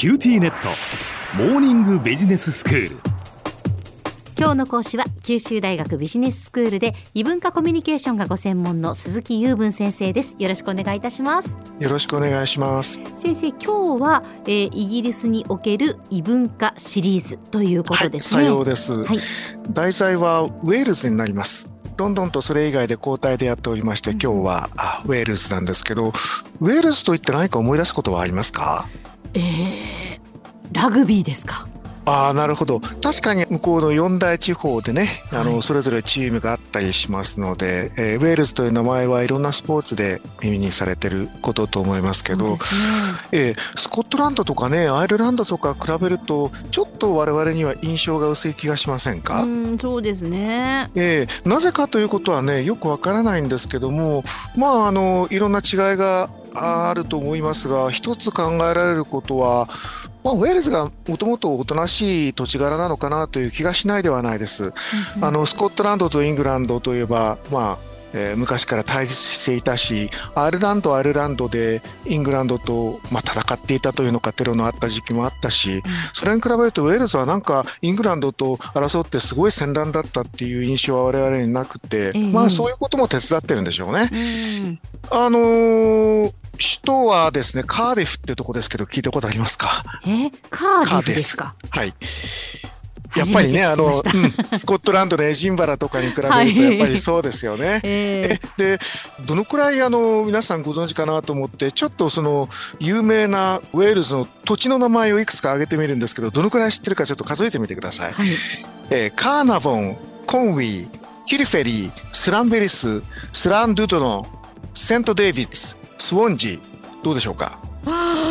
QTnet。モーニングビジネススクール。今日の講師は九州大学ビジネススクールで異文化コミュニケーションがご専門の鈴木右文先生です。よろしくお願いいたします。よろしくお願いします。先生今日は、えー、イギリスにおける異文化シリーズということですね、はい、さようです、はい、題材はウェールズになります。ロンドンとそれ以外で交代でやっておりまして、今日はウェールズなんですけど、ウェールズといって何か思い出すことはありますか？えー、ラグビーですか？ああなるほど。確かに向こうの四大地方でね、あのそれぞれチームがあったりしますので、えー、ウェールズという名前はいろんなスポーツで耳にされてることと思いますけど、ね。えー、スコットランドとかねアイルランドとか比べるとちょっと我々には印象が薄い気がしませんか？うんそうですね、えー、なぜかということはねよくわからないんですけどもまああのいろんな違いがあると思いますが一つ考えられることはまあ、ウェールズがもともとおとなしい土地柄なのかなという気がしないではないです。あのスコットランドとイングランドといえば、まあえー、昔から対立していたしアイルランドはアイルランドでイングランドと、まあ、戦っていたというのかテロのあった時期もあったし、うん、それに比べるとウェールズはなんかイングランドと争ってすごい戦乱だったっていう印象は我々になくて、うん、まあそういうことも手伝ってるんでしょうね。うん、あのー首都はですね、カーディフっていうとこですけど、聞いたことありますか？え？カーディフですか？はい。やっぱりね、あの、うん、スコットランドのエジンバラとかに比べると、やっぱり そうですよね。はい、えで、どのくらいあの皆さんご存知かなと思って、ちょっとその有名なウェールズの土地の名前をいくつか挙げてみるんですけど、どのくらい知ってるかちょっと数えてみてください。はい、えー、カーナボン、コンウィー、キルフェリー、スランベリス、スランドゥドノ、セントデイビッツ、スウォンジどうでしょうか？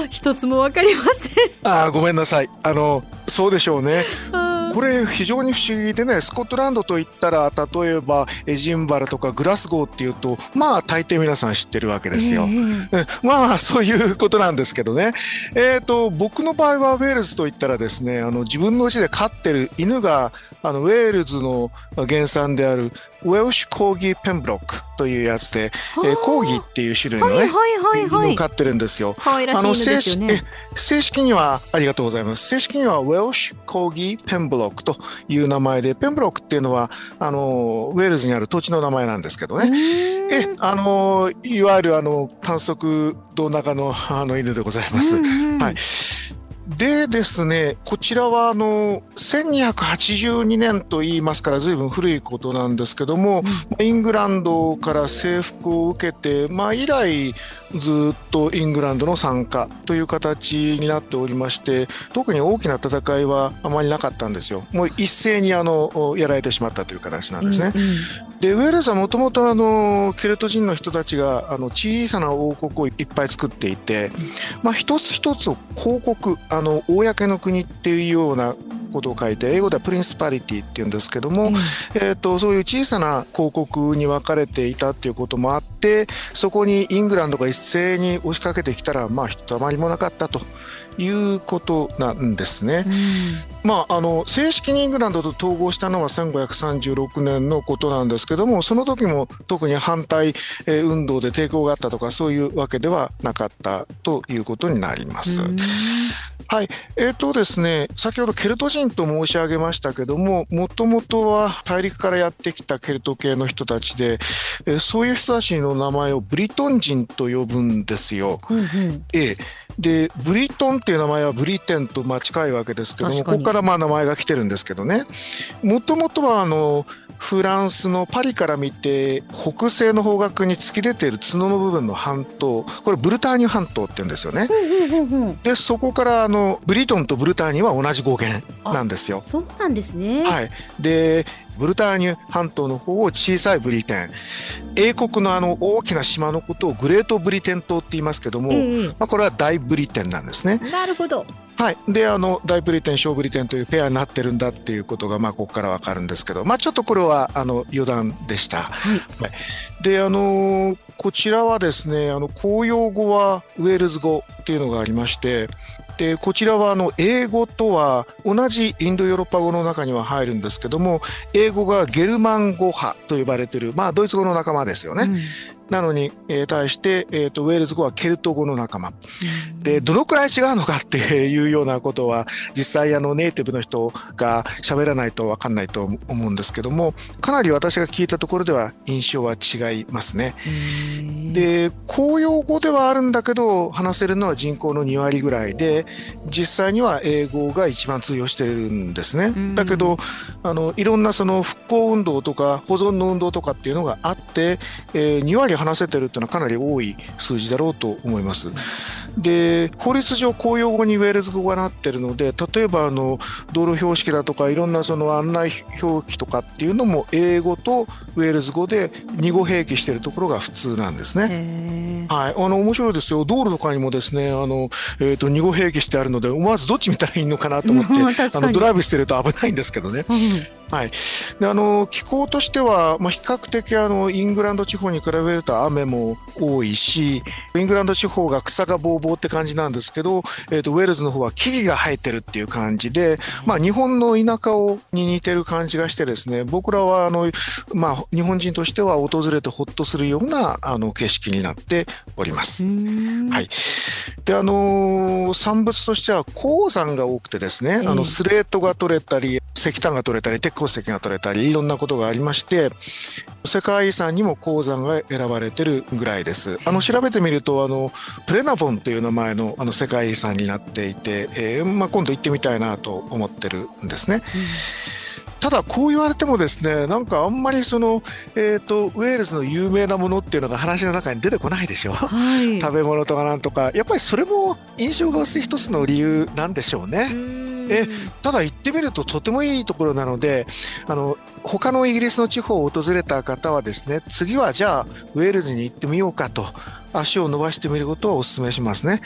一つもわかりません。あごめんなさい。あのそうでしょうね これ非常に不思議でねスコットランドといったら例えばエジンバラとかグラスゴーっていうとまあ大抵皆さん知ってるわけですよ。えー、まあそういうことなんですけどね、えーと、僕の場合はウェールズといったらですねあの自分の家で飼ってる犬があのウェールズの原産であるウェルシュコーギーペンブロックというやつで、えー、コーギーっていう種類のね、はいはいはいはい、飼ってるんですよ。あの正式正式にはありがとうございます。正式にはウェルシュコーギーペンブロックという名前で、ペンブロックっていうのはあのウェールズにある土地の名前なんですけどね。えあのいわゆるあの短足胴長のあの犬でございます。はい。でですね、こちらはあの1282年と言いますから随分古いことなんですけども、うん、イングランドから征服を受けて、まあ、以来ずっとイングランドの参加という形になっておりまして特に大きな戦いはあまりなかったんですよ。もう一斉にあのやられてしまったという形なんですね。うんうん、でウェールズはもともとあのケルト人の人たちがあの小さな王国をいっぱい作っていて、まあ、一つ一つを公国あの公の国っていうようなことを書いて英語ではプリンスパリティっていうんですけども、うん、えーと、そういう小さな広告に分かれていたっていうこともあってそこにイングランドが一斉に押しかけてきたらまあひとたまりもなかったということなんですね。うん、まあ、あの正式にイングランドと統合したのは1536年のことなんですけどもその時も特に反対運動で抵抗があったとかそういうわけではなかったということになります。うんはい、えーとですね、先ほどケルト人と申し上げましたけども、もともとは大陸からやってきたケルト系の人たちで、えー、そういう人たちの名前をブリトン人と呼ぶんですよ。うんうん、えーでブリトンっていう名前はブリテンとまあ近いわけですけどもここからまあ名前が来てるんですけどね。もともとはあのフランスのパリから見て北西の方角に突き出ている角の部分の半島これブルターニュ半島って言うんですよね。でそこからあのブリトンとブルターニュは同じ語源なんですよ。そうなんですね。はい。でブルターニュ半島の方を小さいブリテン英国のあの大きな島のことをグレートブリテン島って言いますけども、まあ、これは大ブリテンなんですね。なるほどはい、であの大ブリテン小ブリテンというペアになってるんだっていうことがまあここから分かるんですけど、まあ、ちょっとこれはあの余談でした。はい、はい、であのこちらはですねあの公用語はウェールズ語っていうのがありましてでこちらはあの英語とは同じインドヨーロッパ語の中には入るんですけども英語がゲルマン語派と呼ばれてる、まあ、ドイツ語の仲間ですよね。うんなのに、えー、対して、えーと、ウェールズ語はケルト語の仲間。で、どのくらい違うのかっていうようなことは、実際あのネイティブの人が喋らないとわかんないと思うんですけども、かなり私が聞いたところでは印象は違いますね。で、公用語ではあるんだけど、話せるのは人口の2割ぐらいで、実際には英語が一番通用してるんですね。だけど、あの、いろんなその復興運動とか保存の運動とかっていうのがあって、えー、2割話せてるっていうのはかなり多い数字だろうと思います。で法律上公用語にウェールズ語がなってるので例えばあの道路標識だとかいろんなその案内表記とかっていうのも英語とウェールズ語で2語併記してるところが普通なんですね。はい、あの面白いですよ道路とかにもですねあの、えーと、2語併記してあるので思わずどっち見たらいいのかなと思ってあのドライブしてると危ないんですけどね。はい、であの気候としては、まあ、比較的あのイングランド地方に比べると雨も多いしイングランド地方が草がぼうぼうって感じなんですけど、えーと、ウェールズの方は木々が生えてるっていう感じで、まあ、日本の田舎をに似てる感じがしてですね僕らはあの、まあ、日本人としては訪れてほっとするようなあの景色になっております。はい、であの産物としては鉱山が多くてですね、あのスレートが取れたり石炭が取れたり鉄鉱石が取れたりいろんなことがありまして世界遺産にも鉱山が選ばれてるぐらいです。あの調べてみるとあのプレナボンという名前のあの世界遺産になっていて、えーまあ、今度行ってみたいなと思ってるんですね。うんただこう言われてもですねなんかあんまりその、えーと、ウェールズの有名なものっていうのが話の中に出てこないでしょ、はい、食べ物とかなんとかやっぱりそれも印象が薄い一つの理由なんでしょうね。えただ行ってみるととてもいいところなのであの他のイギリスの地方を訪れた方はですね次はじゃあウェールズに行ってみようかと足を伸ばしてみることをお勧めしますね。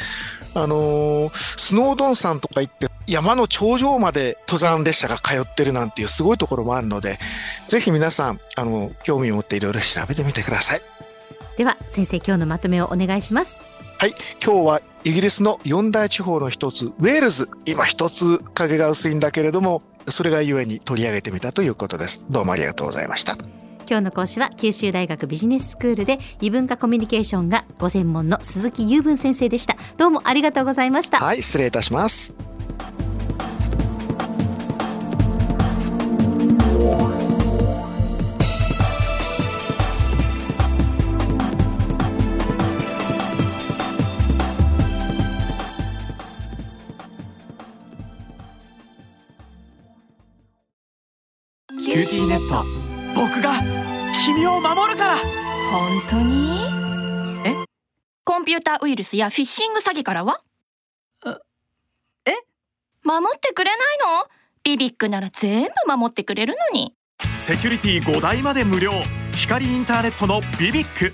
あのー、スノードン山とか行って山の頂上まで登山列車が通ってるなんていうすごいところもあるのでぜひ皆さんあの興味を持っていろいろ調べてみてください。では先生今日のまとめをお願いします。はい、今日はイギリスの四大地方の一つ、ウェールズ。今一つ影が薄いんだけれども、それがゆえに取り上げてみたということです。どうもありがとうございました。今日の講師は九州大学ビジネススクールで異文化コミュニケーションがご専門の鈴木雄文先生でした。どうもありがとうございました。はい、失礼いたします。QTnet。僕が君を守るから。本当に？え？コンピューターウイルスやフィッシング詐欺からは？え？守ってくれないの？ BBIQ なら全部守ってくれるのに。セキュリティ5台まで無料。光インターネットの BBIQ